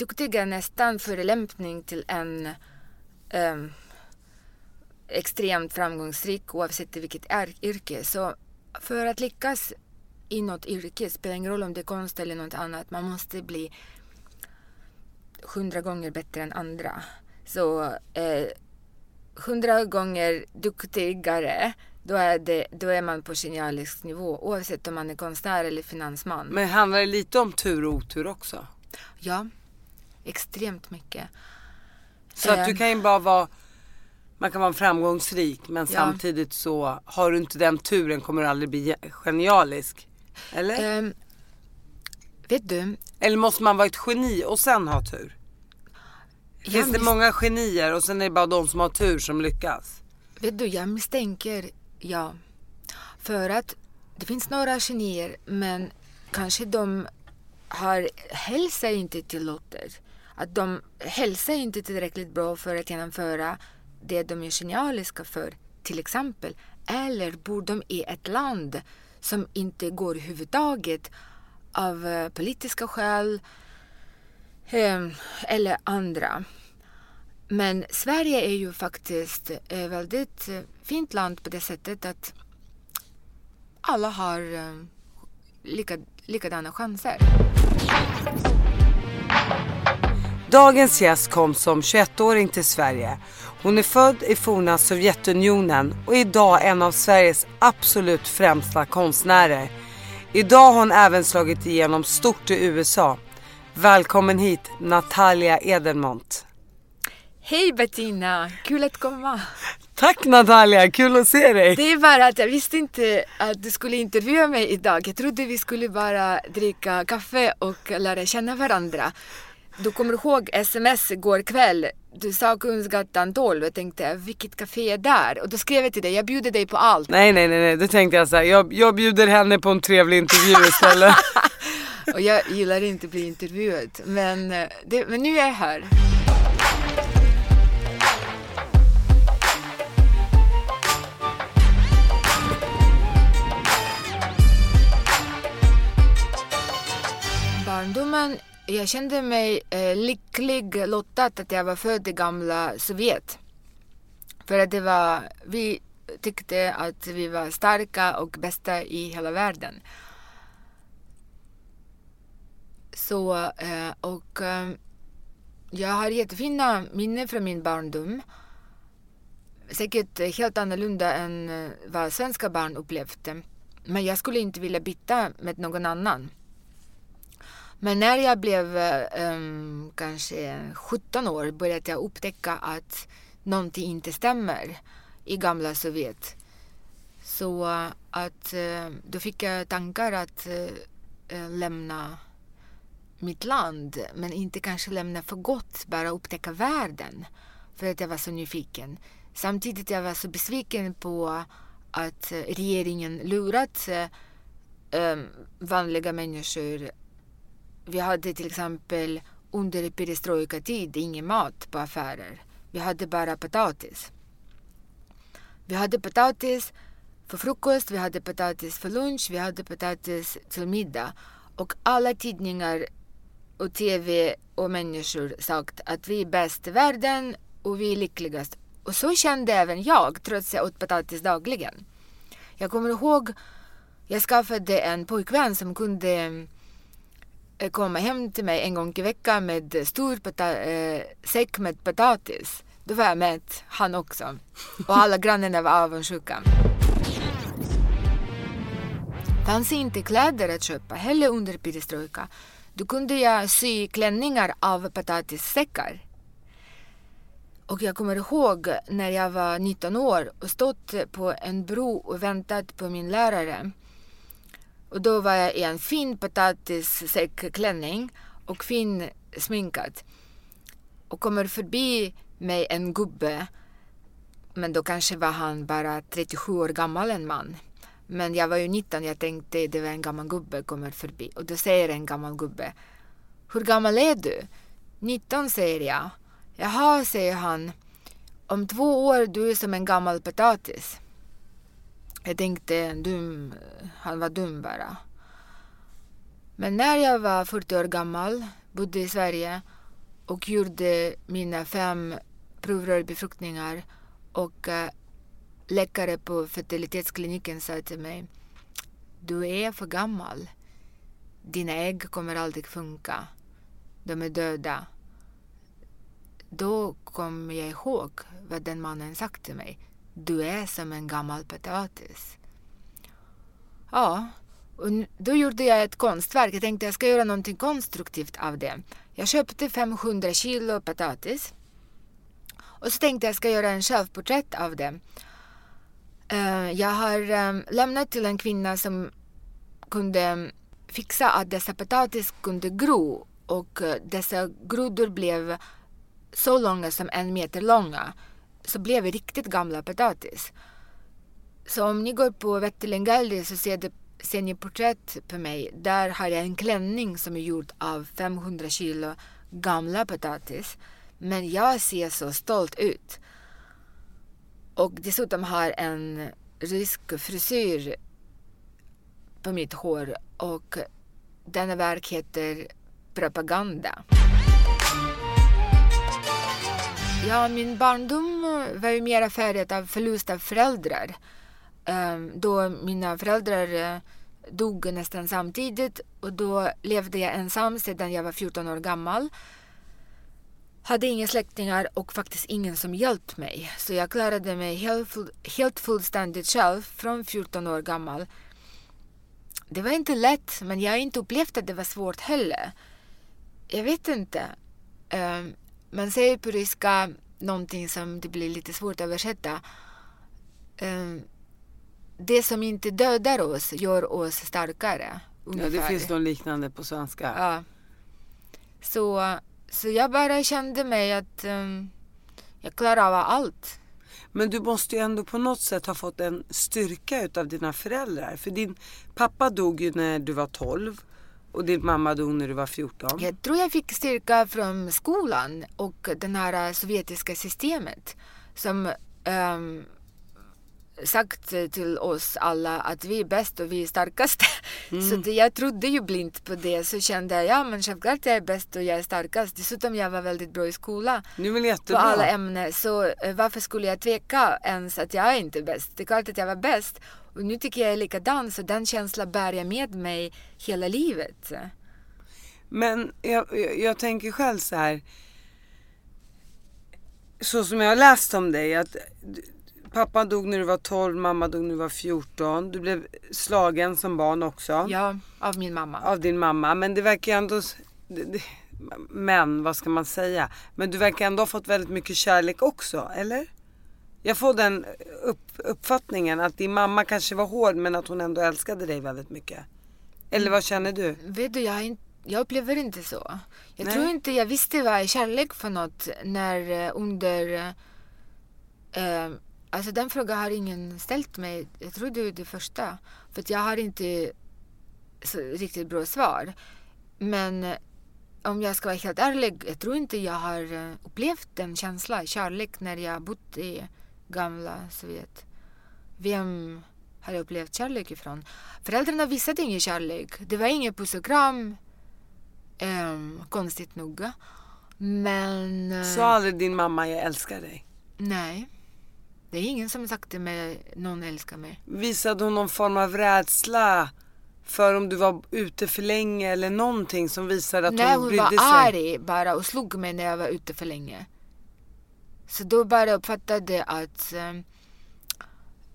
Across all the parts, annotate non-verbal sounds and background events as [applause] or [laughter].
Duktiga nästan förelämpning till en um, extremt framgångsrik oavsett vilket yrke. Så för att lyckas i något yrke, spelar ingen roll om det är konst eller något annat, man måste bli hundra gånger bättre än andra. Så eh, hundra gånger duktigare, då är, det, då är man på genialisk nivå oavsett om man är konstnär eller finansman. Men handlar det lite om tur och otur också? Ja, extremt mycket. Så att du kan ju bara vara man kan vara framgångsrik men Ja. samtidigt så har du inte den turen kommer du aldrig bli genialisk. Eller? Ehm, vet du, Eller måste man vara ett geni och sen ha tur? jag Finns det många genier och sen är det bara de som har tur som lyckas? vet du, jag misstänker ja. För att det finns några genier men kanske de har hälsa inte tillåter. Att de hälsa inte tillräckligt bra för att genomföra det de är genialiska för, till exempel. Eller bor de i ett land som inte går överhuvudtaget av eh, politiska skäl ehm, eller andra. Men Sverige är ju faktiskt ett väldigt eh, fint land på det sättet att alla har lika, likadana chanser. Dagens gäst kom som 21-åring till Sverige. Hon är född i forna Sovjetunionen och är idag en av Sveriges absolut främsta konstnärer. Idag har hon även slagit igenom stort i USA. Välkommen hit Natalia Edelmont. Hej Bettina, kul att komma. Tack Natalia, kul att se dig. Det är bara att jag visste inte att du skulle intervjua mig idag. Jag trodde vi skulle bara dricka kaffe och lära känna varandra. Du kommer ihåg sms igår kväll. Du sa Kungsgatan 12 jag tänkte vilket café är där? Och då skrev jag till dig, jag bjuder dig på allt. Nej nej nej, nej. då tänkte jag så här, jag, jag bjuder henne på en trevlig intervju istället. [laughs] Och jag gillar inte att bli intervjuad. Men, eh, det, men nu är jag här. Barndomen, jag kände mig eh, lycklig lottad att jag var född i gamla Sovjet. För att det var, vi tyckte att vi var starka och bästa i hela världen. Så, eh, och eh, jag har jättefina minnen från min barndom. Säkert helt annorlunda än eh, vad svenska barn upplevde. Men jag skulle inte vilja byta med någon annan. Men när jag blev um, kanske 17 år började jag upptäcka att någonting inte stämmer i gamla Sovjet. Så eh, att eh, då fick jag tankar att lämna mitt land men inte kanske lämna för gott, bara upptäcka världen för att jag var så nyfiken. Samtidigt jag var så besviken på att regeringen lurat vanliga människor. Vi hade till exempel under perestrojka-tid ingen mat på affärer. Vi hade bara potatis. Vi hade potatis för frukost, vi hade potatis för lunch, vi hade potatis till middag. Och alla tidningar och tv och människor sagt att vi är bäst i världen och vi är lyckligast. Och så kände även jag, trots att jag åt potatis dagligen. Jag kommer ihåg, jag skaffade en pojkvän som kunde komma hem till mig en gång i veckan med stor eh, säck med potatis. Då var jag mätt, han också. Och alla [laughs] grannarna var avundsjuka. Fanns inte kläder att köpa heller under perestrojka. Då kunde jag sy klänningar av potatissäckar. Och jag kommer ihåg när jag var 19 år och stått på en bro och väntat på min lärare. Och då var jag i en fin potatissäckklänning och fin sminkad. Och kommer förbi mig en gubbe. Men då kanske var han bara 37 år gammal, en man. Men jag var ju 19, jag tänkte det var en gammal gubbe kommer förbi. Och då säger en gammal gubbe. Hur gammal är du? 19 säger jag. Jaha, säger han. Om två år du är som en gammal potatis. Jag tänkte dum, han var dum bara. Men när jag var 40 år gammal, bodde i Sverige och gjorde mina fem provrörbefruktningar och eh, läkare på fertilitetskliniken sa till mig Du är för gammal. Dina ägg kommer aldrig funka. De är döda. Då kom jag ihåg vad den mannen sagt till mig. Du är som en gammal potatis. Ja, och då gjorde jag ett konstverk. Jag tänkte jag ska göra någonting konstruktivt av det. Jag köpte 500 kilo potatis. Och så tänkte jag ska göra en självporträtt av det. Eh, jag har ehm, lämnat till en kvinna som kunde fixa att dessa potatis kunde gro och eh, dessa grodor blev så långa som en meter långa. Så blev det riktigt gamla potatis. Så om ni går på Wetterling så ser, det, ser ni porträtt på mig. Där har jag en klänning som är gjord av 500 kilo gamla potatis. Men jag ser så stolt ut. Och dessutom har en rysk frisyr på mitt hår och denna verk heter Propaganda. Ja, min barndom var ju mera färgad av förlust av föräldrar. Ehm, då mina föräldrar eh, dog nästan samtidigt och då levde jag ensam sedan jag var 14 år gammal. Hade inga släktingar och faktiskt ingen som hjälpt mig. Så jag klarade mig helt, helt fullständigt själv från 14 år gammal. Det var inte lätt, men jag har inte upplevt att det var svårt heller. Jag vet inte. Um, man säger på ryska någonting som det blir lite svårt att översätta. Um, det som inte dödar oss gör oss starkare. Ungefär. Ja, det finns något liknande på svenska. Ja. Så så jag bara kände mig att um, jag klarar av allt. Men du måste ju ändå på något sätt ha fått en styrka utav dina föräldrar. För din pappa dog ju när du var 12 och din mamma dog när du var 14. Jag tror jag fick styrka från skolan och det här sovjetiska systemet som um, sagt till oss alla att vi är bäst och vi är starkast. [laughs] Mm. Så det, jag trodde ju blint på det. Så kände jag, ja men självklart jag är bäst och jag är starkast. Dessutom jag var väldigt bra i skolan. Det är jättebra. På alla ämnen. Så eh, varför skulle jag tveka ens att jag är inte bäst? Det är klart att jag var bäst. Och nu tycker jag är likadan. Så den känslan bär jag med mig hela livet. Men jag, jag, jag tänker själv så här. Så som jag har läst om dig. att Pappa dog när du var 12, mamma dog när du var 14. Du blev slagen som barn också. Ja, av min mamma. Av din mamma. Men det verkar ändå... Men, vad ska man säga? Men du verkar ändå ha fått väldigt mycket kärlek också, eller? Jag får den upp, uppfattningen att din mamma kanske var hård men att hon ändå älskade dig väldigt mycket. Eller vad känner du? Vet du, jag, jag upplever inte så. Jag Nej. tror inte jag visste vad kärlek för något när eh, under eh, Alltså den frågan har ingen ställt mig. Jag tror det är det första. För jag har inte riktigt bra svar. Men eh, om jag ska vara helt ärlig, jag tror inte jag har eh, upplevt den känslan, kärlek, när jag bott i gamla Sovjet. Vem har jag upplevt kärlek ifrån? Föräldrarna visade ingen kärlek. Det var ingen puss och kram. Um, konstigt nog. Men... Uh, Sa aldrig din mamma jag älskar dig? Nej. Det är ingen som sagt till mig någon älskar mig. Visade hon någon form av rädsla för om du var ute för länge eller någonting som visade att Nej, hon hon brydde var sig? arg bara och slog mig när jag var ute för länge. Så då bara uppfattade jag att eh,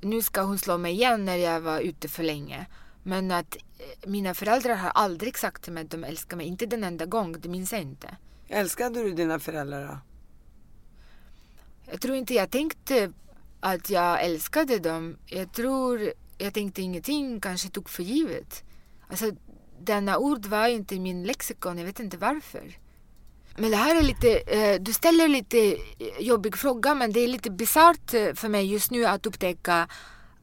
nu ska hon slå mig igen när jag var ute för länge. Men att eh, mina föräldrar har aldrig sagt till mig att de älskar mig. Inte den enda gång, det minns jag inte. Älskade du dina föräldrar då? Jag tror inte jag tänkte att jag älskade dem. Jag tror jag tänkte ingenting, kanske tog för givet. Alltså, denna ord var inte i min lexikon, jag vet inte varför. Men det här är lite, eh, du ställer lite eh, jobbig fråga men det är lite bisarrt eh, för mig just nu att upptäcka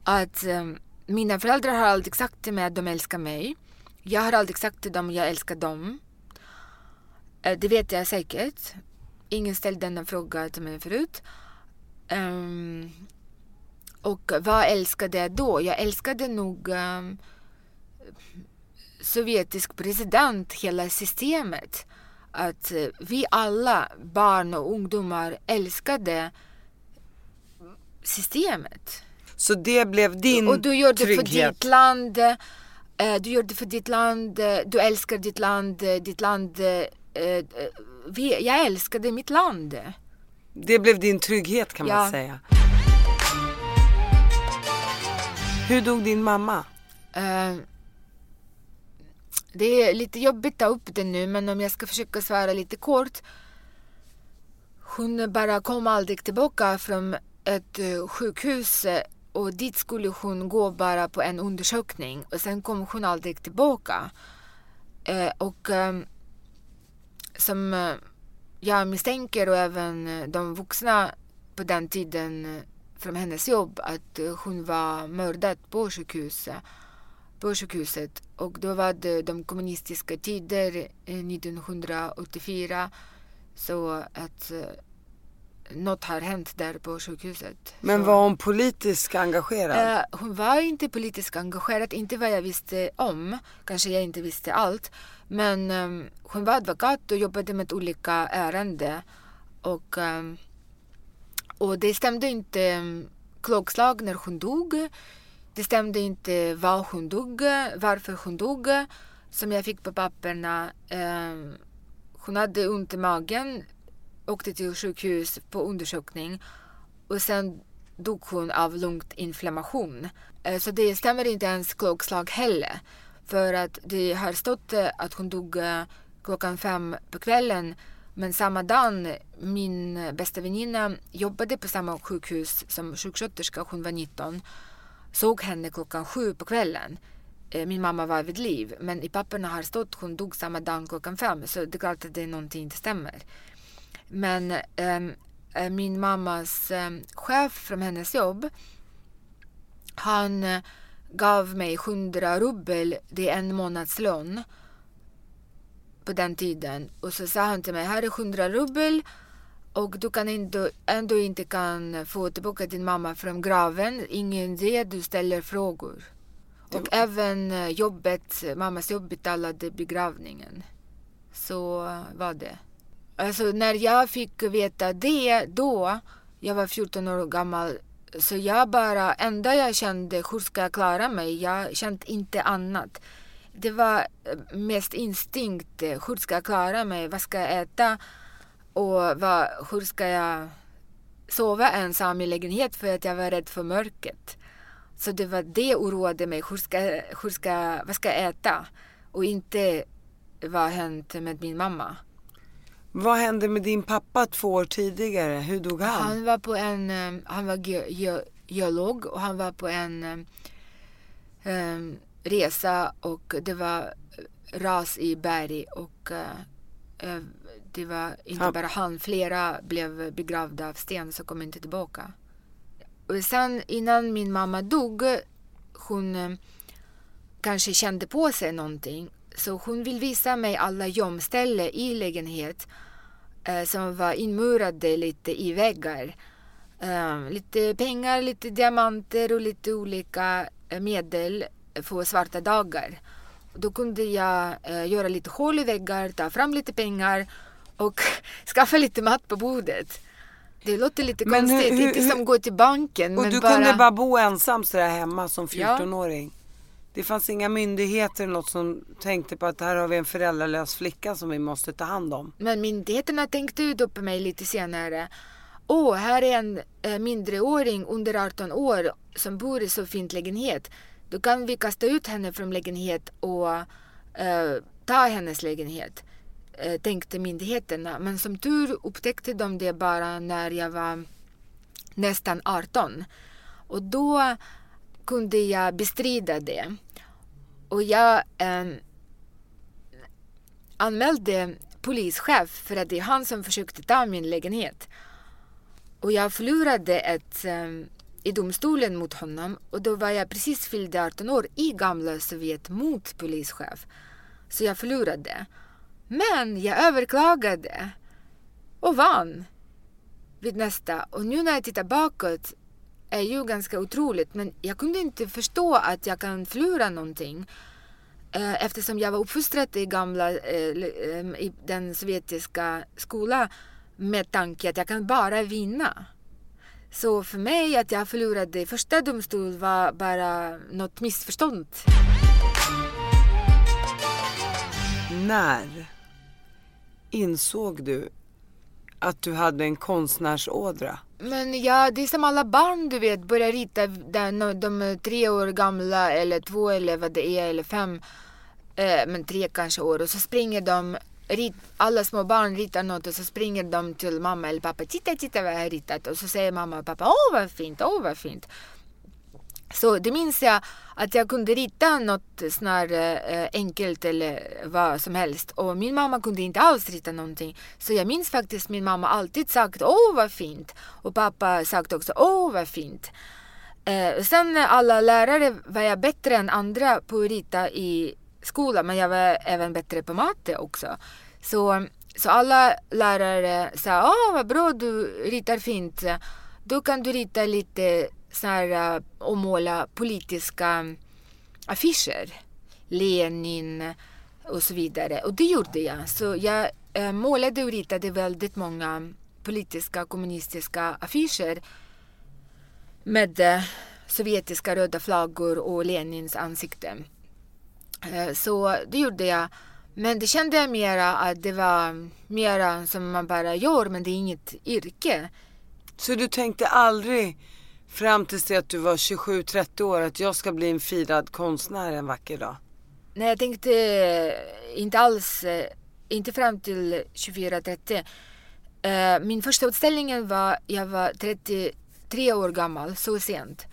att mina föräldrar har aldrig sagt till mig att de älskar mig. Jag har aldrig sagt till dem att jag älskar dem. Det vet jag säkert. Ingen ställde denna fråga till mig förut. Ehm, och vad älskade jag då? Jag älskade nog um, sovjetisk president, hela systemet. Att eh, vi alla, barn och ungdomar, älskade systemet. Så det blev din Och du gör det trygghet? för ditt land. eh, Du gör det för ditt land. eh, Du älskar ditt land. Ditt land. vi- Jag älskade mitt land. Det blev din trygghet kan man Ja. säga. Hur dog din mamma? Det är lite jobbigt att ta upp det nu men om jag ska försöka svara lite kort. Hon bara kom aldrig tillbaka från ett eh, sjukhus eh, och dit skulle hon gå bara på en undersökning och sen kom hon aldrig tillbaka. Eh, och ehm, som jag misstänker och även de vuxna på den tiden från hennes jobb att hon var mördad på sjukhuset. På sjukhuset. Och då var det de kommunistiska tider eh, 1984. Så att eh, något har hänt där på sjukhuset. Men så. var hon politiskt engagerad? Eh, hon var inte politiskt engagerad, inte vad jag visste om. Kanske jag inte visste allt. Men ehm, hon var advokat och jobbade med olika ärenden. Och, ehm, och det stämde inte um, klockslag när hon dog. Det stämde inte var hon dog, varför hon dog. Som jag fick på papperna. Ehm, hon hade ont i magen, åkte till sjukhus på undersökning och sen dog hon av lunginflammation. Eh, Så det stämmer inte ens klockslag heller. För att det har stått eh, att hon dog eh, klockan fem på kvällen. Men samma dag, min bästa väninna jobbade på samma sjukhus som sjuksköterska, hon var 19. Såg henne klockan sju på kvällen. Eh, min mamma var vid liv, men i papperna har stått hon dog samma dag klockan fem. Så det är klart att det är någonting inte stämmer. Men ehm, eh, min mammas eh, chef från hennes jobb, han eh, gav mig 100 rubel, det är en månadslön på den tiden. Och så sa han till mig, här är 100 rubel och du kan ändå, ändå inte kan få tillbaka din mamma från graven. Ingen idé, du ställer frågor. Och även eh, jobbet, mammas jobb betalade begravningen. Så eh, var det. Alltså när jag fick veta det då, jag var 14 år gammal, så jag bara, enda jag kände, hur ska jag klara mig? Jag kände inte annat. Det var eh, mest instinkt, hur ska jag klara mig? Vad ska jag äta? Och vad, hur ska jag sova ensam i lägenhet för att jag var rädd för mörkret. Så det var det oroade mig. Hur ska, hur ska, vad ska jag äta? Och inte vad hänt med min mamma. Vad hände med din pappa två år tidigare? Hur dog han? Han var på en, eh, han var ge, ge, geolog och han var på en eh, resa och det var ras i berg och eh, det var inte bara han, flera blev begravda av sten så kom inte tillbaka. Och sen innan min mamma dog, hon eh, kanske kände på sig någonting så hon vill visa mig alla gömställen i lägenhet eh, som var inmurade lite i väggar. Eh, lite pengar, lite diamanter och lite olika eh, medel för svarta dagar. Då kunde jag eh, göra lite hål i väggar, ta fram lite pengar och [laughs] skaffa lite mat på bordet. Det låter lite Men konstigt, hur- inte hur- som gå till banken. och du bara... kunde bara bo ensam sådär hemma som Ja. 14-åring? Det fanns inga myndigheter eller något som tänkte på att här har vi en föräldralös flicka som vi måste ta hand om. Men myndigheterna tänkte ut upp mig lite senare. Åh, här är en eh, mindreåring under 18 år som bor i så fint lägenhet. Då kan vi kasta ut henne från lägenhet och eh, ta hennes lägenhet. Eh, tänkte myndigheterna. Men som tur upptäckte de det bara när jag var nästan 18. Och då kunde jag bestrida det. Och jag eh, anmälde polischef för att det är han som försökte ta min lägenhet. Och jag förlorade ett eh, i domstolen mot honom och då var jag precis fylld 18 år i gamla Sovjet mot polischef. Så jag förlorade. Men jag överklagade och vann vid nästa. Och nu när jag tittar bakåt är ju ganska otroligt men jag kunde inte förstå att jag kan förlora någonting eh, eftersom jag var uppfostrad i gamla eh, eh, i den sovjetiska skolan med tanke att jag kan bara vinna. Så för mig att jag förlorade i första domstol var bara något missförstånd. När insåg du att du hade en konstnärsådra? Men ja, det är som alla barn du vet börjar rita där de är tre år gamla eller två eller vad det är eller fem. Eh, men tre kanske år och så springer de rit, alla små barn ritar något och så springer de till mamma eller pappa. Titta, titta vad jag har ritat. Och så säger mamma och pappa, åh vad fint, åh vad fint. Så det minns jag att jag kunde rita något snarare eh, enkelt eller vad som helst. Och min mamma kunde inte alls rita någonting. Så jag minns faktiskt min mamma alltid sagt åh vad fint. Och pappa sagt också åh vad fint. Eh, sen alla lärare var jag bättre än andra på att rita i skolan. Men jag var även bättre på matte också. Så, så alla lärare sa åh vad bra du ritar fint. Då kan du rita lite så här, eh, och måla politiska mm, affischer. Lenin och så vidare. Och det gjorde jag. Så jag eh, målade och ritade väldigt många politiska kommunistiska affischer med eh, sovjetiska röda flaggor och Lenins ansikte. Så det gjorde jag. Men det kände jag mera att det var mera som man bara gör men det är inget yrke. Så du tänkte aldrig Fram tills det att du var 27-30 år att jag ska bli en firad konstnär en vacker dag? Nej, jag tänkte eh, inte alls, eh, inte fram till 24-30. Eh, min första utställning var, jag var 33 år gammal, så sent.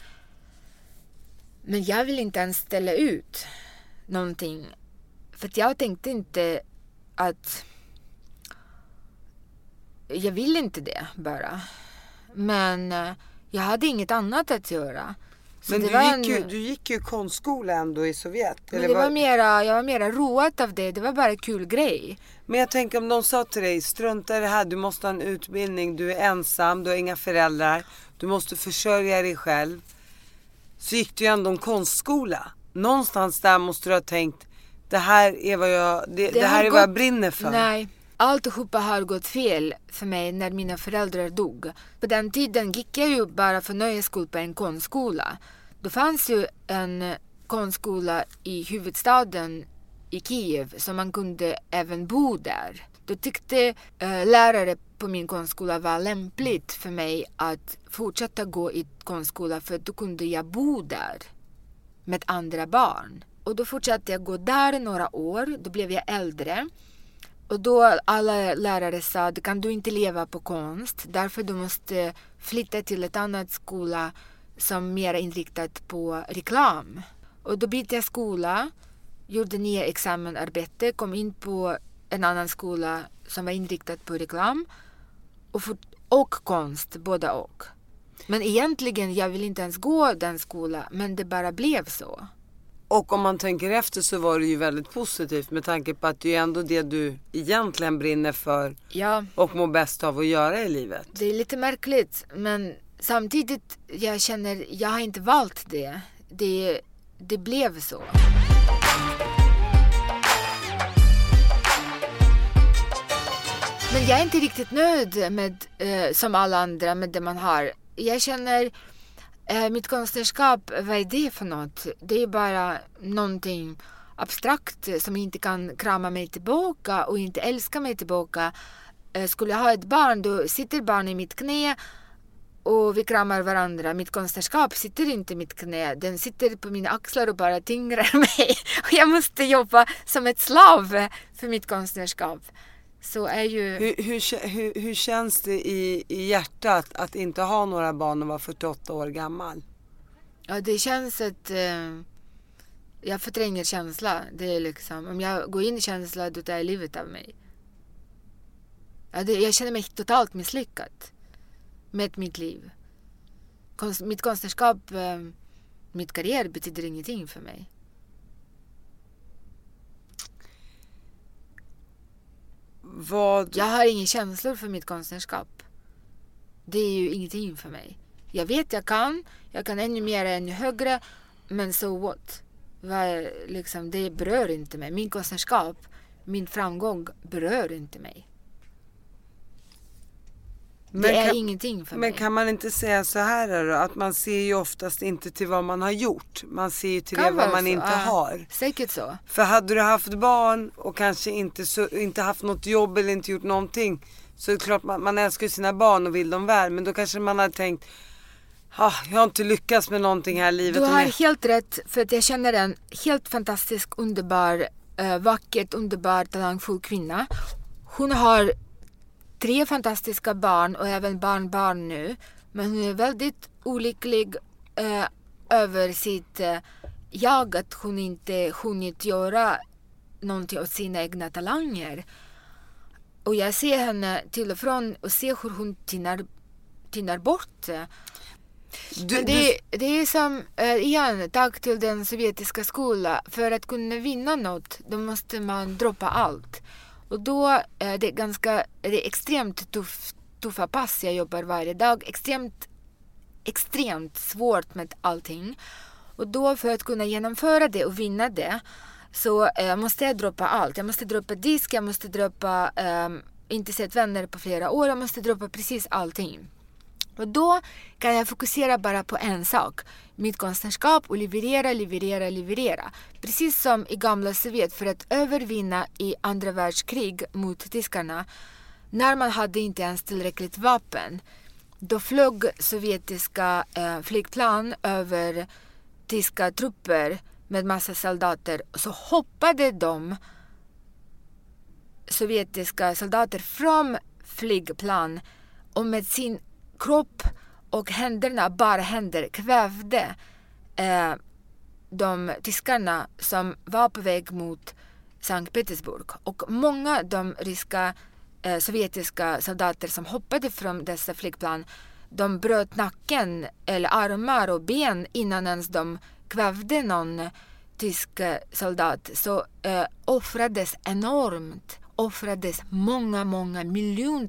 Men jag vill inte ens ställa ut någonting. För jag tänkte inte att jag vill inte det bara. Men jag hade inget annat att göra. Så men du, gick en... ju, du gick ju konstskola ändå i Sovjet. Men det var... var mera, jag var mera road av det. Det var bara en kul grej. Men jag tänker om någon sa till dig, strunta i det här, du måste ha en utbildning, du är ensam, du har inga föräldrar, du måste försörja dig själv. Så gick du ju ändå en konstskola. Någonstans där måste du ha tänkt, det här är vad jag, det, det, det här är gått... vad jag brinner för. Nej, alltihopa har gått fel för mig när mina föräldrar dog. På den tiden gick jag ju bara för nöjes skull på en konstskola. Det fanns ju en konstskola i huvudstaden i Kiev så man kunde även bo där. Då tyckte eh, lärare på min konstskola var lämpligt för mig att fortsätta gå i konstskola för då kunde jag bo där med andra barn. Och då fortsatte jag gå där några år, då blev jag äldre. Och då alla lärare sa att kan du inte leva på konst, därför du måste flytta till ett annat skola som är mer inriktat på reklam. Och då bytte jag skola, gjorde nya examenarbete, kom in på en annan skola som var inriktad på reklam och, för, och konst, båda och. Men egentligen, jag vill inte ens gå den skolan, men det bara blev så. Och om man tänker efter så var det ju väldigt positivt med tanke på att det är ändå det du egentligen brinner för ja. och mår bäst av att göra i livet. Det är lite märkligt men samtidigt jag känner jag har inte valt det. Det, det blev så. Men jag är inte riktigt nöjd med, eh, som alla andra med det man har. Jag känner Eh, mitt konstnärskap, vad är det för något? Det är bara någonting abstrakt som inte kan krama mig tillbaka och inte älska mig tillbaka. Eh, skulle jag ha ett barn, då sitter barnet i mitt knä och vi kramar varandra. Mitt konstnärskap sitter inte i mitt knä, den sitter på mina axlar och bara tyngrar [laughs] mig. Och jag måste jobba som ett slav för mitt konstnärskap. Så är ju... Hur, hur, hur, hur känns det i, i hjärtat att inte ha några barn och vara 48 år gammal? Ja, det känns att eh, jag förtränger känsla. Det är liksom, om jag går in i känsla, då tar livet av mig. Ja, det, jag känner mig totalt misslyckad med mitt liv. Konst, mitt konstnärskap, eh, mitt karriär betyder ingenting för mig. Vad... Jag har inga känslor för mitt konstnärskap. Det är ju ingenting för mig. Jag vet jag kan, jag kan ännu mer, ännu högre, men so what? liksom, det berör inte mig. Min konstnärskap, min framgång berör inte mig. Men det är kan, ingenting för men mig. Men kan man inte säga så här då? Att man ser ju oftast inte till vad man har gjort. Man ser ju till kan det vad man så. inte ja, har. Säkert så. För hade du haft barn och kanske inte, så, inte haft något jobb eller inte gjort någonting. Så är det klart man, man älskar ju sina barn och vill dem väl. Men då kanske man hade tänkt ah, jag har inte lyckats med någonting här i livet. Du har helt rätt. För att jag känner en helt fantastisk, underbar, äh, vackert, underbar, talangfull kvinna. Hon har tre fantastiska barn och även barnbarn nu. Men hon är väldigt olycklig eh, över sitt eh, jag att hon inte hunnit göra någonting åt sina egna talanger. Och jag ser henne till och från och ser hur hon tinar, tinar bort. Du, det, du... det är som, äh, igen, tack till den sovjetiska skolan. För att kunna vinna något, då måste man droppa allt. Och då eh, är det ganska, det är extremt tuff, tuffa pass jag jobbar varje dag. Extremt, extremt svårt med allting. Och då för att kunna genomföra det och vinna det så eh, måste jag droppa allt. Jag måste droppa disk, jag måste droppa eh, inte sett vänner på flera år, jag måste droppa precis allting. För då kan jag fokusera bara på en sak. Mitt konstnärskap och leverera, leverera, leverera. Precis som i gamla Sovjet för att övervinna i andra världskrig mot tyskarna. När man hade inte ens tillräckligt vapen. Då flög sovjetiska eh, flygplan över tyska trupper med massa soldater så hoppade de sovjetiska soldater från flygplan och med sin kropp och händerna, bara händer, kvävde eh, de tyskarna som var på väg mot Sankt Petersburg. Och många av de ryska eh, sovjetiska soldater som hoppade från dessa flygplan de bröt nacken eller armar och ben innan ens de kvävde någon tysk eh, soldat. Så eh, offrades enormt, offrades många, många miljoner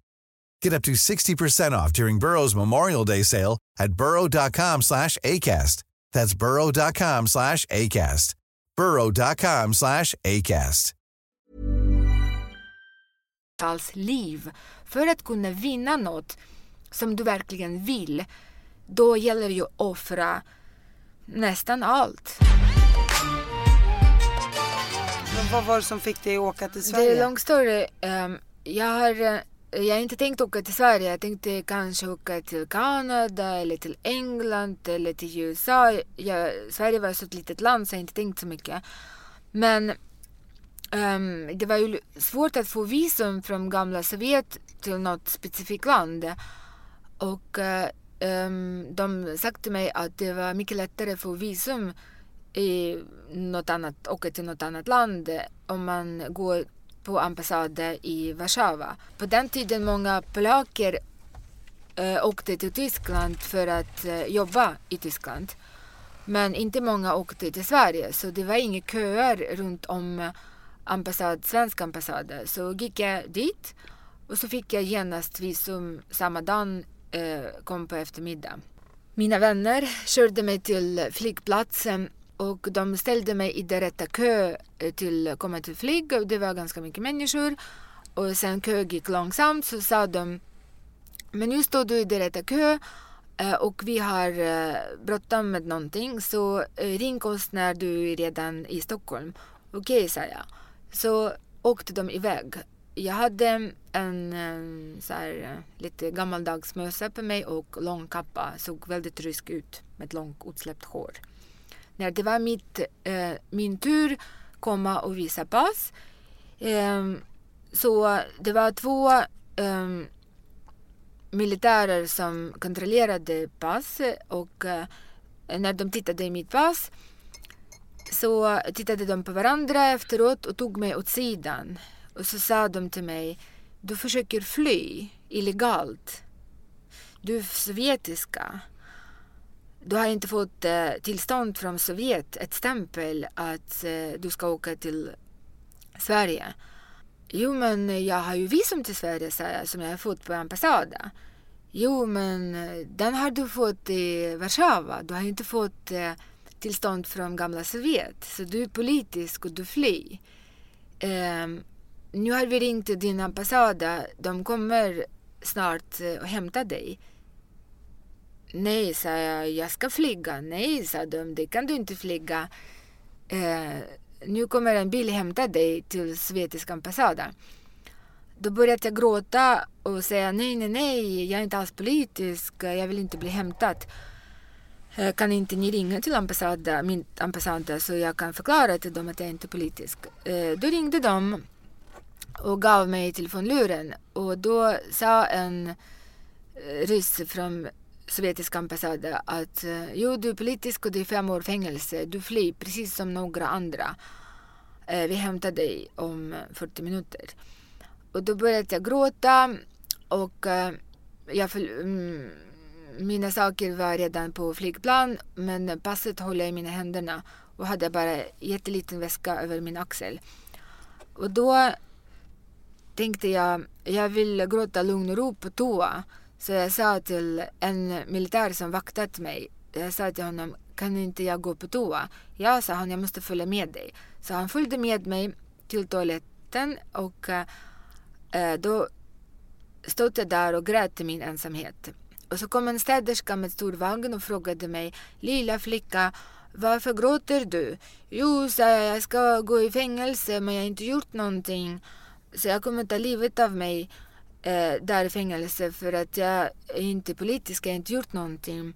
Get up to 60% off during Burrow's Memorial Day sale at burrow.com slash ACAST. That's burrow.com slash ACAST. burrow.com slash ACAST. Alls liv. För att kunna vinna något som du verkligen vill, då gäller det ju att offra nästan allt. Men vad var det som fick dig att åka till Sverige? Det är lång story. Um, jag har eh, Eh, jag har inte tänkt åka till Sverige. Jag tänkte kanske åka till Kanada eller till England eller till USA. Jag, Sverige var så ett litet land så jag har inte tänkt så mycket. Men Um, det var ju svårt att få visum från gamla Sovjet till något specifikt land. Och uh, um, de sa till mig att det var mycket lättare att få visum i något annat, åka till något annat land om man går på ambassaden i Warszawa. På den tiden många polacker eh, åkte till Tyskland för att eh, jobba i Tyskland. Men inte många åkte till Sverige så det var inga köer runt om eh, ambassad, svensk ambassad. Så gick jag dit och så fick jag genast visum samma dag, eh, kom på eftermiddag. Mina vänner körde mig till flygplatsen och de ställde mig i den rätta kö eh, till att komma till flyg. Det var ganska mycket människor. Och sen kö gick långsamt så sa de men nu står du i den rätta kö eh, och vi har eh, bråttom med någonting så ring oss när du är redan i Stockholm. Okej, okay, sa jag. Så åkte de iväg. Jag hade en, en så här, lite gammaldags mössa på mig och lång kappa. Såg väldigt rysk ut med långt utsläppt hår. När det var mitt, eh, min tur komma och visa pass. Eh, så det var två eh, militärer som kontrollerade pass och eh, när de tittade i mitt pass så tittade de på varandra efteråt och tog mig åt sidan. Och så sa de till mig, du försöker fly illegalt. Du är sovjetiska. Du har inte fått eh, tillstånd från Sovjet, ett stämpel att eh, du ska åka till Sverige. Jo, men jag har ju visum till Sverige, sa jag, som jag har fått på ambassaden. Jo, men eh, den har du fått i Warszawa. Du har inte fått eh, tillstånd från gamla Sovjet. Så du är politisk och du flyr. Um, nu har vi ringt till din ambassad. De kommer snart eh, och hämtar dig. Nej, sa jag. Jag ska flyga. Nej, sa de. Det kan du inte flyga. Eh, nu kommer en bil hämta dig till sovjetiska ambassaden. Då började jag gråta och säga nej, nej, nej, jag är inte alls politisk, jag vill inte bli hämtad. Eh, kan inte ni ringa till ambassaden, min ambassad så jag kan förklara till dem att jag inte är politisk. Eh, då ringde de och gav mig telefonluren och då sa en eh, ryss från sovjetiska ambassaden att eh, jo, du är politisk och det är fem år fängelse. Du flyr precis som några andra. Eh, vi hämtar dig om 40 minuter. Och då började jag gråta och eh, jag mm, mina saker var redan på flygplan men passet höll jag i mina händerna och hade bara en jätteliten väska över min axel. Och då tänkte jag, jag vill gråta lugn och ro på toa. Så jag sa till en militär som vaktat mig, jag sa till honom, kan inte jag gå på toa? Ja, sa han, jag måste följa med dig. Så han följde med mig till toaletten och äh, då stod jag där och grät i min ensamhet. Och så kom en städerska med stor vagn och frågade mig, lilla flicka, varför gråter du? Jo, sa jag, jag ska gå i fängelse men jag har inte gjort någonting. Så jag kommer ta livet av mig eh, där i fängelse för att jag är inte politisk, jag har inte gjort någonting.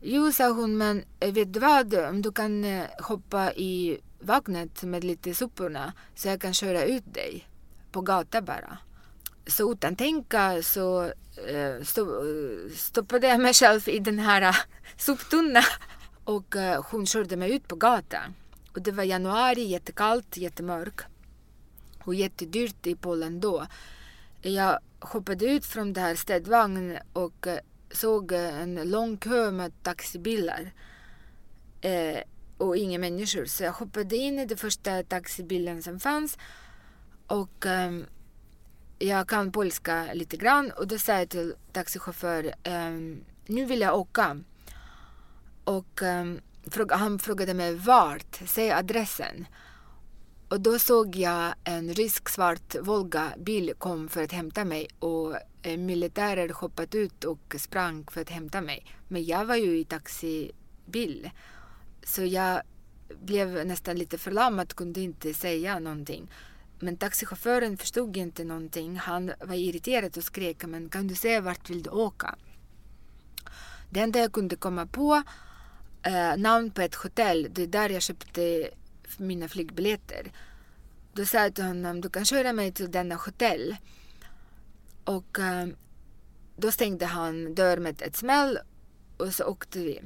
Jo, sa hon, men eh, vet du vad? Om du kan eh, hoppa i vagnet med lite soporna så jag kan köra ut dig på gatan bara. Så utan tänka så eh, stoppade jag mig själv i den här soptunnan [laughs] och hon körde mig ut på gatan. Och det var januari, jättekallt, jättemörkt och jättedyrt i Polen då. Jag hoppade ut från det här städvagnen och eh, såg eh, en lång kö med taxibilar eh, och inga människor. Så jag hoppade in i den första taxibilen som fanns och eh, jag kan polska lite grann och då sa jag till taxichaufför, eh, nu vill jag åka. Och ehm, han frågade mig vart, säg adressen. Och då såg jag en rysk svart Volga-bil kom för att hämta mig och eh, militärer hoppat ut och sprang för att hämta mig. Men jag var ju i taxibil. Så jag blev nästan lite förlamad, kunde inte säga någonting. Men taxichauffören förstod inte någonting. Han var irriterad och skrek men kan du säga vart vill du åka? Det enda jag kunde komma på eh, namn på ett hotell. Det är där jag köpte mina flygbiljetter. Då sa jag till honom, du kan köra mig till denna hotell. Och eh, då stängde han dörren med ett smäll och så åkte vi.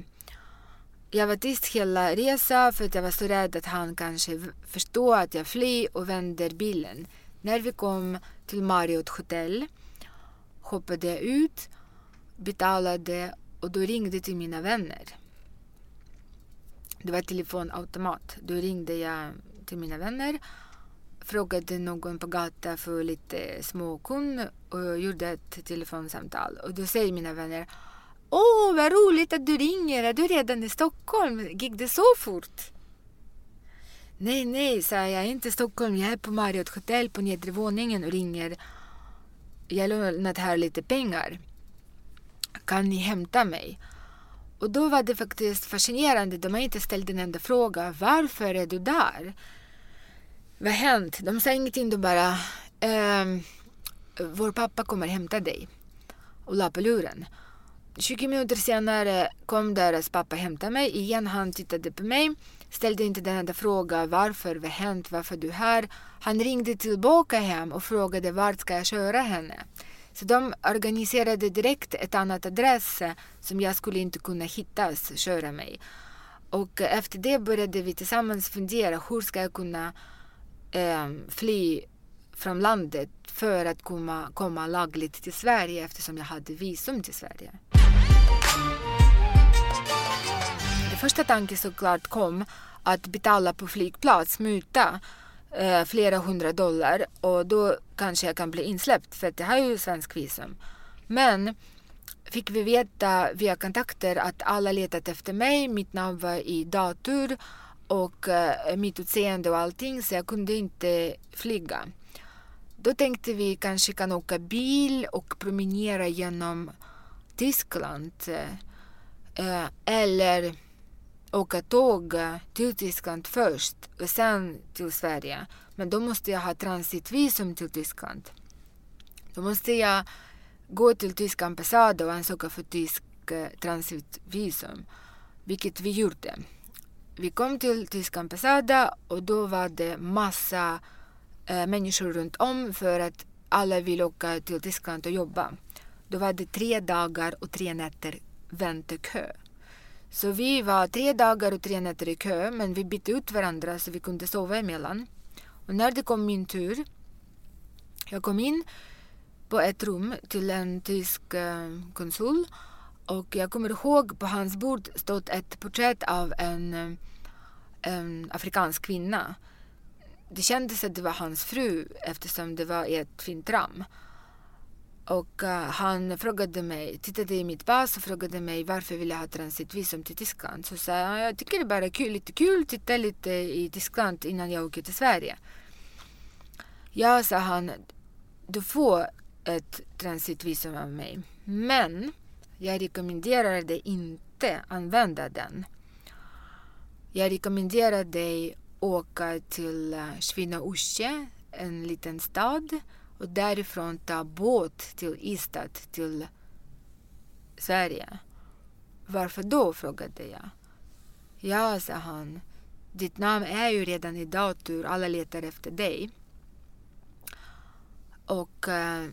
Jag var tyst hela resan för att jag var så rädd att han kanske förstår att jag flyr och vänder bilen. När vi kom till Marriott hotell hoppade jag ut, betalade och då ringde till mina vänner. Det var telefonautomat. Då ringde jag till mina vänner, frågade någon på gatan för lite småkund och gjorde ett telefonsamtal. Och då säger mina vänner Åh, vad roligt att du ringer. Är du redan i Stockholm? Gick det så fort? Nej, nej, sa jag. Jag är inte i Stockholm. Jag är på Marriott Hotel på nedre våningen och ringer. Jag har lånat här lite pengar. Kan ni hämta mig? Och då var det faktiskt fascinerande. De har inte ställt en enda fråga. Varför är du där? Vad har hänt? De sa ingenting. De bara... Ehm, vår pappa kommer hämta dig. Och la på luren. 20 minuter senare kom deras pappa hämta mig. Igen han tittade på mig. Ställde inte den enda fråga. Varför? Vad har hänt? Varför är du här? Han ringde tillbaka hem och frågade vart ska jag köra henne. Så de organiserade direkt ett annat adress eh, som jag skulle inte kunna hitta. köra mig. Och efter det började vi tillsammans fundera hur ska jag kunna eh, fly från landet för att komma, komma lagligt till Sverige eftersom jag hade visum till Sverige. Den första tanken såklart kom att betala på flygplats, muta eh, flera hundra dollar och då kanske jag kan bli insläppt för att jag har ju svensk visum. Men fick vi veta via kontakter att alla letat efter mig, mitt namn var i dator och eh, mitt utseende och allting så jag kunde inte flyga. Då tänkte vi kanske kan åka bil och promenera genom Tyskland eh, eh eller åka tåg till Tyskland först och sen till Sverige. Men då måste jag ha transitvisum till Tyskland. Då måste jag gå till tyska ambassaden och ansöka för tysk eh, transitvisum, vilket vi gjorde. Vi kom till tyska ambassaden och då var det massa eh, människor runt om för att alla vill åka till Tyskland och jobba. Då var det tre dagar och tre nätter väntekö. Så vi var tre dagar och tre nätter i kö men vi bytte ut varandra så vi kunde sova emellan. Och när det kom min tur, jag kom in på ett rum till en tysk eh, konsul och jag kommer ihåg på hans bord stod ett porträtt av en, eh, en afrikansk kvinna. Det kändes att det var hans fru eftersom det var i ett fint ram. Och uh, han frågade mig, tittade i mitt pass och frågade mig varför vill jag ha transitvisum till Tyskland. Så sa jag, jag tycker det bara är kul, lite kul, titta lite i Tyskland innan jag åker till Sverige. Ja, sa han, du får ett transitvisum av mig. Men jag rekommenderar dig inte använda den. Jag rekommenderar dig åka till eh, Svinoujscie, en liten stad och därifrån ta båt till Ystad till Sverige. Varför då? frågade jag. Ja, sa han. Ditt namn är ju redan i dator, alla letar efter dig. Och eh,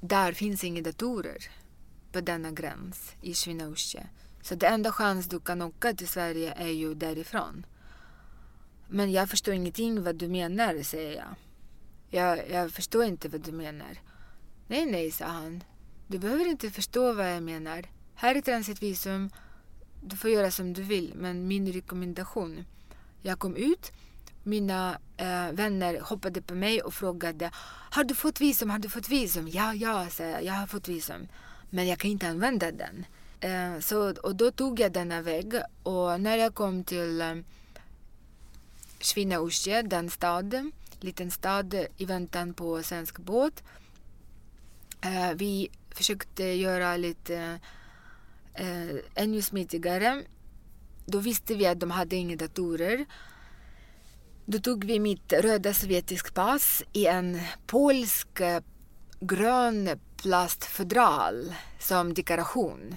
där finns inga datorer på denna gräns i Swinoujscie. Så det enda chans du kan åka till Sverige är ju därifrån. Men jag förstår ingenting vad du menar, säger jag. Jag, jag förstår inte vad du menar. Nej, nej, sa han. Du behöver inte förstå vad jag menar. Här är transitvisum. Du får göra som du vill, men min rekommendation. Jag kom ut. Mina eh, vänner hoppade på mig och frågade Har du fått visum? Har du fått visum? Ja, ja, sa jag. Jag har fått visum. Men jag kan inte använda den. Eh, så, och då tog jag denna väg och när jag kom till eh, Svinaujscie, den staden, liten stad i väntan på svensk båt. Eh, vi försökte göra lite eh, ännu smidigare. Då visste vi att de hade inga datorer. Då tog vi mitt röda sovjetiska pass i en polsk eh, grön plastfodral som dekoration.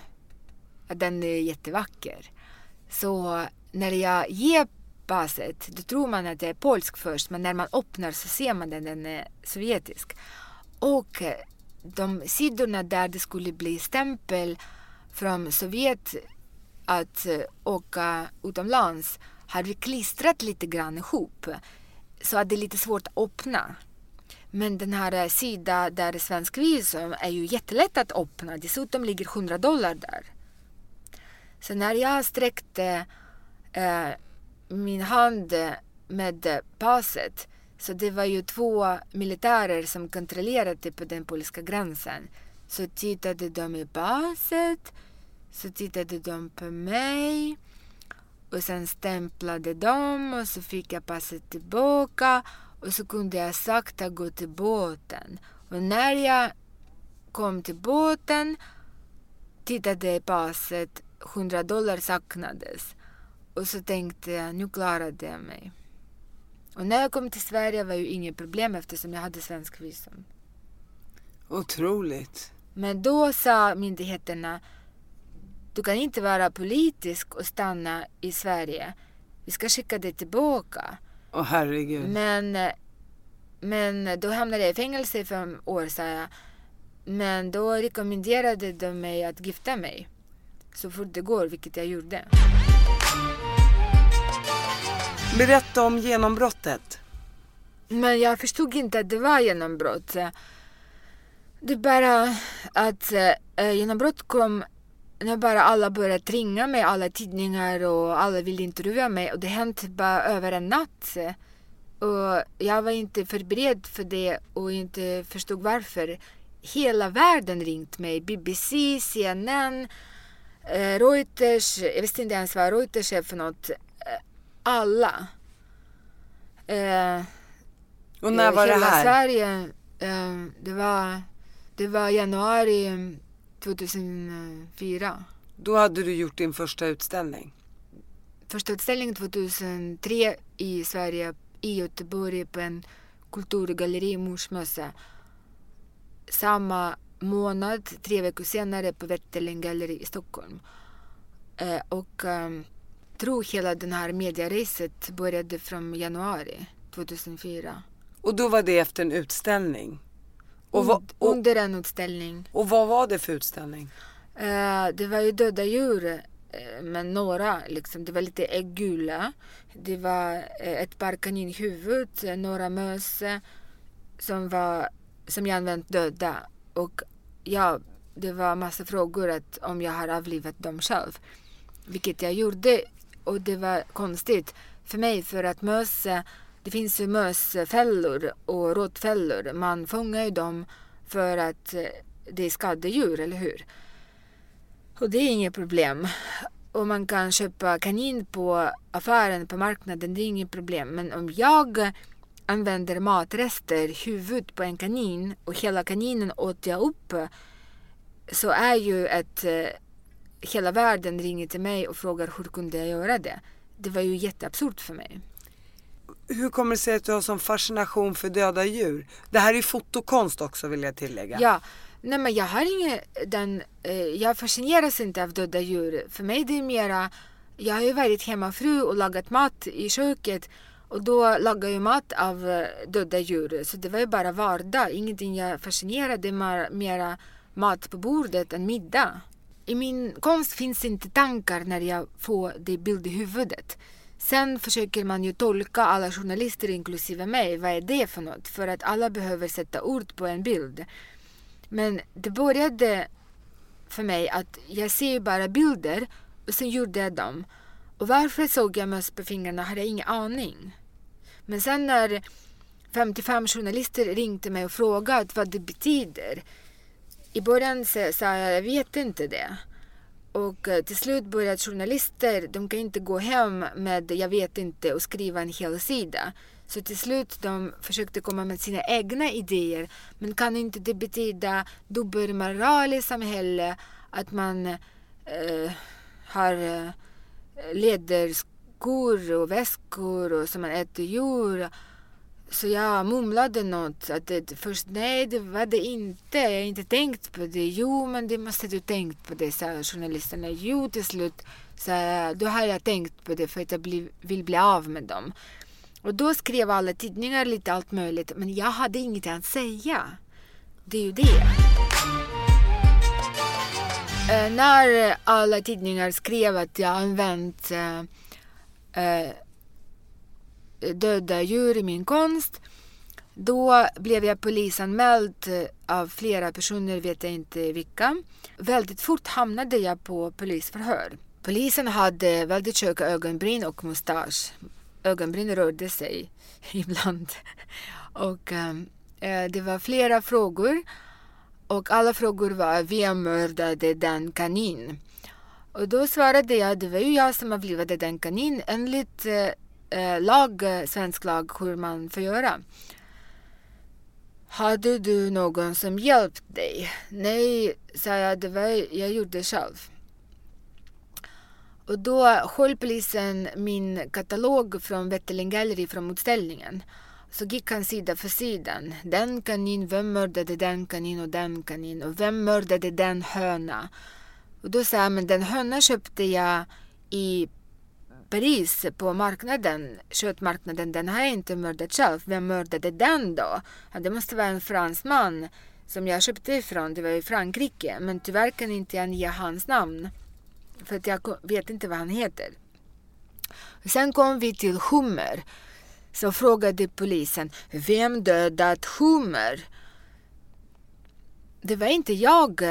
Den är jättevacker. Så när jag ger passet, då tror man att det är polsk först, men när man öppnar så ser man att den är sovjetisk. Och eh, de sidorna där det skulle bli stämpel från Sovjet att eh, åka utomlands har vi klistrat lite grann ihop så att det är lite svårt att öppna. Men den här eh, sidan där det är svensk visum är ju jättelätt att öppna. Dessutom ligger 100 dollar där. Så när jag sträckte eh, min hand med passet så det var ju två militärer som kontrollerade på den polska gränsen. Så tittade de i passet, så tittade de på mig och sen stämplade de och så fick jag passet tillbaka och så kunde jag sakta gå till båten. Och när jag kom till båten tittade jag i passet, 100 dollar saknades. Och så tänkte jag, nu klarade jag mig. Och när jag kom till Sverige var ju inget problem eftersom jag hade svensk visum. Otroligt. Men då sa myndigheterna, du kan inte vara politisk och stanna i Sverige. Vi ska skicka dig tillbaka. Åh herregud. Men, men då hamnade jag i fängelse i fem år, sa jag. Men då rekommenderade de mig att gifta mig så fort det går, vilket jag gjorde. Berätta om genombrottet. Men jag förstod inte att det var genombrott. Det är bara att äh, genombrott kom när bara alla började ringa mig, alla tidningar och alla ville intervjua mig och det hände bara över en natt. Och jag var inte förberedd för det och inte förstod varför. Hela världen ringt mig. BBC, CNN, eh, Reuters. Jag visste inte ens vad Reuters är för något. Alla. Eh, och när var det här? Sverige, eh, det, var, det var januari 2004. Då hade du gjort din första utställning? Första utställningen 2003 i Sverige, i Göteborg på en kulturgalleri, Morsmössa. Samma månad, tre veckor senare, på Vätterlen galleri i Stockholm. Eh, och eh, tror hela den här mediereset började från januari 2004. Och då var det efter en utställning? Och vad, och, under en utställning. Och vad var det för utställning? Uh, det var ju döda djur uh, med några, liksom. det var lite äggula. Det var uh, ett par kaninhuvud, några möss som, var, som jag använt döda. Och ja, det var massa frågor att om jag har avlivat dem själv. Vilket jag gjorde och det var konstigt för mig för att möss, det finns ju mösfällor och råttfällor. Man fångar ju dem för att eh, det är skadedjur, eller hur? Och det är inget problem. Och man kan köpa kanin på affären, på marknaden, det är inget problem. Men om jag använder matrester, huvud på en kanin och hela kaninen åt jag upp så är ju ett... Eh, hela världen ringer till mig och frågar hur kunde jag göra det? Det var ju jätteabsurt för mig. Hur kommer det sig att du har sån fascination för döda djur? Det här är fotokonst också vill jag tillägga. Ja, nej men jag har ingen den, eh, jag fascineras inte av döda djur. För mig det är mera, jag har ju varit hemmafru och lagat mat i köket och då lagar jag mat av eh, döda djur. Så det var ju bara vardag, ingenting jag fascinerade mer, mera mat på bordet än middag. I min konst finns inte tankar när jag får det bild i huvudet. Sen försöker man ju tolka alla journalister, inklusive mig, vad är det för något? För att alla behöver sätta ord på en bild. Men det började för mig att jag ser bara bilder och sen gjorde jag dem. Och varför såg jag möss på fingrarna hade jag ingen aning. Men sen när 55 journalister ringde mig och frågade vad det betyder i början sa jag, jag vet inte det. Och eh, till slut började journalister, de kan inte gå hem med jag vet inte och skriva en hel sida. Så till slut de försökte komma med sina egna idéer. Men kan inte det betyda dubbelmoral i samhället? Att man eh, har eh, läderskor och väskor och som man äter djur. Så jag mumlade något. Att det, först nej, det var det inte. Jag har inte tänkt på det. Jo, men det måste du tänkt på det, sa journalisterna. Jo, till slut Så då har jag tänkt på det för att jag bli, vill bli av med dem. Och då skrev alla tidningar lite allt möjligt men jag hade inget att säga. Det är ju det. Äh, när alla tidningar skrev att jag använt äh, äh, döda djur i min konst då blev jag polisanmäld av flera personer, vet jag inte vilka. Väldigt fort hamnade jag på polisförhör. Polisen hade väldigt tjocka ögonbryn och mustasch. Ögonbryn rörde sig [laughs] ibland. Och äh, det var flera frågor. Och alla frågor var vem mördade den kanin? Och då svarade jag det var ju jag som avlivade den kanin enligt eh, eh, lag, eh, svensk lag hur man får göra. Hade du någon som hjälpt dig? Nej, sa jag, det var jag gjorde själv. Och då höll polisen min katalog från Wetterling Gallery från utställningen. Så gick han sida för sidan. Den kanin, vem mördade den kanin och den kanin och vem mördade den höna? Och då sa jag, men den höna köpte jag i pris på marknaden, köttmarknaden, den har jag inte mördat själv. Vem mördade den då? Ja, det måste vara en fransman som jag köpte ifrån. Det var i Frankrike. Men tyvärr kan inte jag ge hans namn. För att jag vet inte vad han heter. Sen kom vi till hummer. Så frågade polisen, vem dödat hummer? Det var inte jag,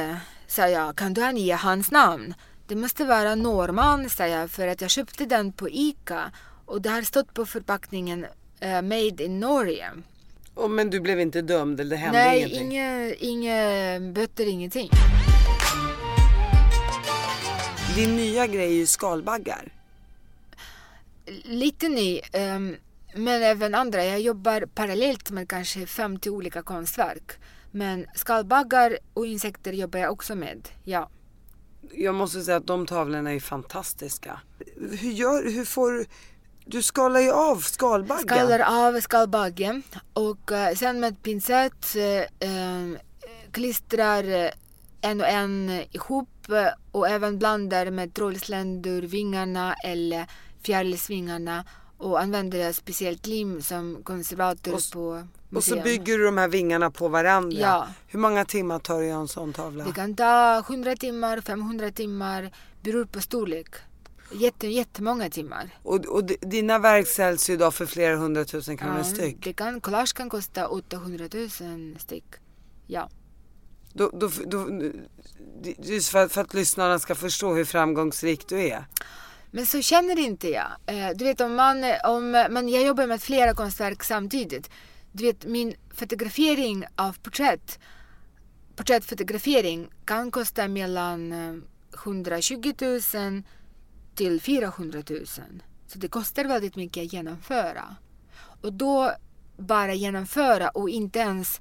sa jag. Kan du ange hans namn? Det måste vara norrman, sa jag, för att jag köpte den på ICA och det har stått på förpackningen uh, Made in Norge. Oh, men du blev inte dömd eller det hände Nej, ingenting? Nej, inga, inga böter, ingenting. Din nya grej är ju skalbaggar. Lite ny, um, men även andra. Jag jobbar parallellt med kanske 50 olika konstverk. Men skalbaggar och insekter jobbar jag också med, ja jag måste säga att de tavlorna är fantastiska. Hur, gör, hur får du skalar ju av skalbaggen. Skalar av skalbaggen och uh, sen med pincett uh, klistrar en och en ihop och även blandar med trollsländor, vingarna eller fjärilsvingarna och använder speciellt lim som konservator och, på museum. Och så bygger du de här vingarna på varandra. Ja. Hur många timmar tar det att en sån tavla? Det kan ta 100 timmar, 500 timmar, beror på storlek. Jätte, jättemånga timmar. Och, och dina verk säljs ju idag för flera hundratusen kronor ja, styck. Det kan, collage kan kosta 800 000 styck. Ja. Då, då, då, just för, för att lyssnarna ska förstå hur framgångsrik du är. Men så känner inte jag. Eh, du vet om man, om, men jag jobbar med flera konstverk samtidigt. Du vet min fotografering av porträtt, porträttfotografering kan kosta mellan eh, 120 000 till 400 000. Så det kostar väldigt mycket att genomföra. Och då bara genomföra och inte ens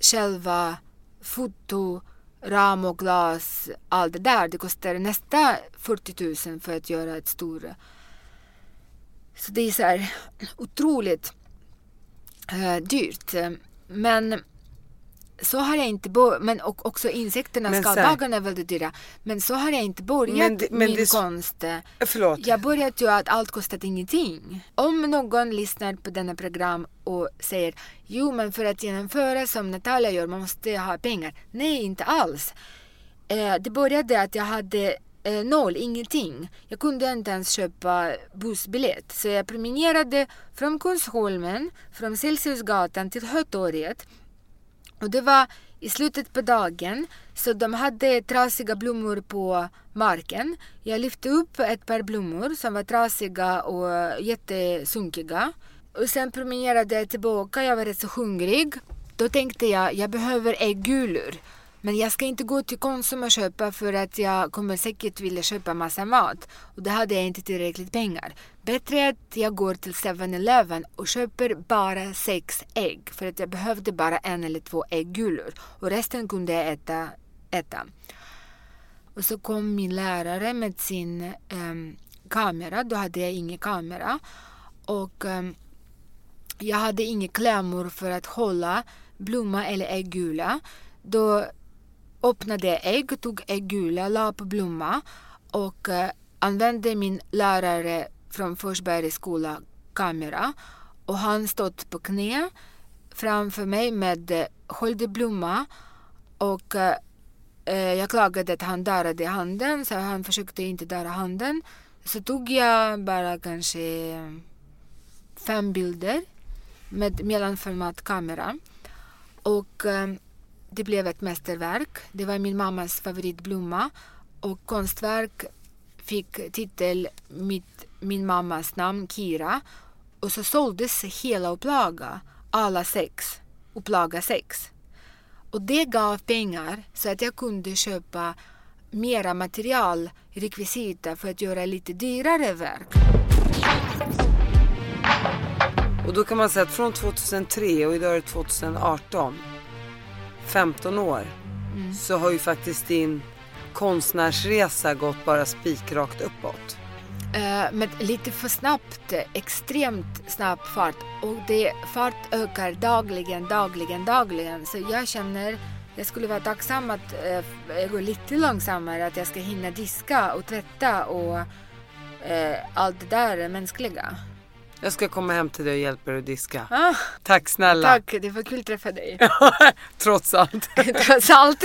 själva foto ram och glas, allt det där. Det kostar nästan 40 000 för att göra ett stort. Så det är så här otroligt eh, dyrt. Men så har jag inte börjat, men också insekterna, skalbaggarna är väldigt dyra. Men så har jag inte börjat men det, men min det, konst. Förlåt. Jag började ju att allt kostat ingenting. Om någon lyssnar på denna program och säger jo men för att genomföra som Natalia gör man måste ha pengar. Nej inte alls. Eh, det började att jag hade eh, noll, ingenting. Jag kunde inte ens köpa bussbiljett. Så jag promenerade från Kungsholmen, från Celsiusgatan till Hötorget och det var i slutet på dagen, så de hade trasiga blommor på marken. Jag lyfte upp ett par blommor som var trasiga och jättesunkiga. Och sen promenerade jag tillbaka, jag var rätt så hungrig. Då tänkte jag, jag behöver äggulor. Men jag ska inte gå till Konsum och köpa för att jag kommer säkert vilja köpa massa mat. Och då hade jag inte tillräckligt pengar. Bättre att jag går till 7-Eleven och köper bara sex ägg. För att jag behövde bara en eller två äggulor. Och resten kunde jag äta. äta. Och så kom min lärare med sin um, kamera. Då hade jag ingen kamera. Och um, jag hade inga klämmor för att hålla blomma eller äggula. Då öppnade jag ägg, tog äggula, la på blomma och uh, använde min lärare från Forsbergs skola kamera och han stod på knä framför mig med eh, blomma och eh, eh, jag klagade att han darrade handen så han försökte inte darra handen. Så tog jag bara kanske eh, fem bilder med mellanformatkamera och eh, det blev ett mästerverk. Det var min mammas favoritblomma och konstverk fick titel mitt, min mammas namn, Kira. Och så såldes hela upplaga, alla sex, upplaga sex. Och det gav pengar så att jag kunde köpa mera material, rekvisita för att göra lite dyrare verk. Och då kan man säga att från 2003 och idag är det 2018, 15 år, mm. så har ju faktiskt din konstnärsresa gått bara spikrakt uppåt. Uh, med lite för snabbt, extremt snabb fart. Och det, fart ökar dagligen, dagligen, dagligen. Så jag känner, jag skulle vara tacksam att uh, gå lite långsammare, att jag ska hinna diska och tvätta och uh, allt det där mänskliga. Jag ska komma hem till dig och hjälpa dig att diska. Ah, Tack snälla. Tack, det var kul att träffa dig. [laughs] Trots allt. [laughs] Trots allt.